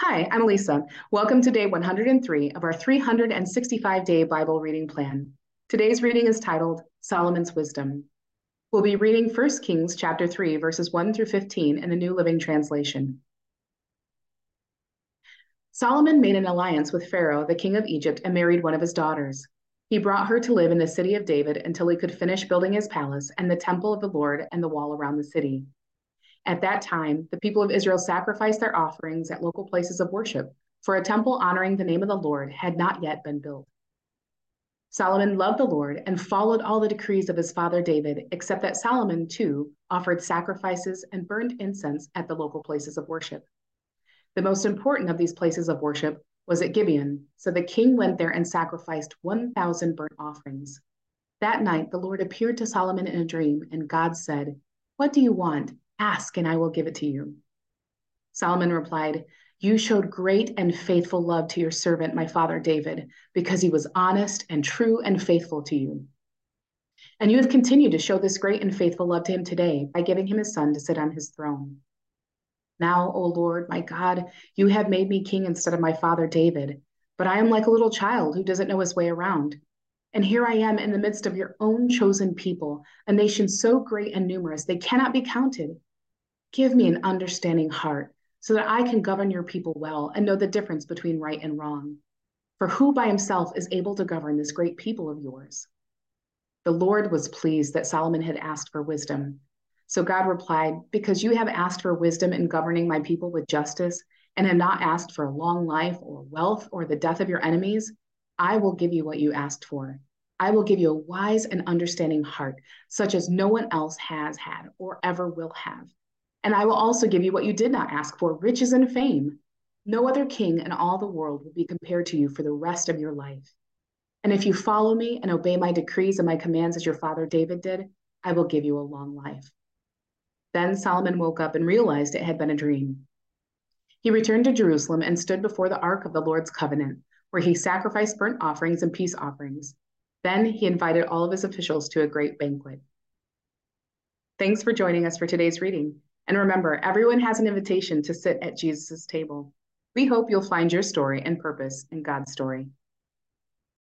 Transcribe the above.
Hi, I'm Eliza. Welcome to day 103 of our 365 day Bible reading plan. Today's reading is titled Solomon's Wisdom. We'll be reading 1 Kings chapter 3 verses 1 through 15 in the New Living Translation. Solomon made an alliance with Pharaoh, the king of Egypt, and married one of his daughters. He brought her to live in the city of David until he could finish building his palace and the temple of the Lord and the wall around the city. At that time, the people of Israel sacrificed their offerings at local places of worship, for a temple honoring the name of the Lord had not yet been built. Solomon loved the Lord and followed all the decrees of his father David, except that Solomon, too, offered sacrifices and burned incense at the local places of worship. The most important of these places of worship was at Gibeon, so the king went there and sacrificed 1,000 burnt offerings. That night, the Lord appeared to Solomon in a dream, and God said, What do you want? Ask, and I will give it to you. Solomon replied, You showed great and faithful love to your servant, my father David, because he was honest and true and faithful to you. And you have continued to show this great and faithful love to him today by giving him his son to sit on his throne. Now, O Lord, my God, you have made me king instead of my father David, but I am like a little child who doesn't know his way around. And here I am in the midst of your own chosen people, a nation so great and numerous they cannot be counted. Give me an understanding heart so that I can govern your people well and know the difference between right and wrong. For who by himself is able to govern this great people of yours? The Lord was pleased that Solomon had asked for wisdom. So God replied, Because you have asked for wisdom in governing my people with justice, and have not asked for a long life or wealth or the death of your enemies, I will give you what you asked for. I will give you a wise and understanding heart, such as no one else has had or ever will have and I will also give you what you did not ask for riches and fame. No other king in all the world will be compared to you for the rest of your life. And if you follow me and obey my decrees and my commands as your father David did, I will give you a long life. Then Solomon woke up and realized it had been a dream. He returned to Jerusalem and stood before the ark of the Lord's covenant, where he sacrificed burnt offerings and peace offerings. Then he invited all of his officials to a great banquet. Thanks for joining us for today's reading. And remember, everyone has an invitation to sit at Jesus' table. We hope you'll find your story and purpose in God's story.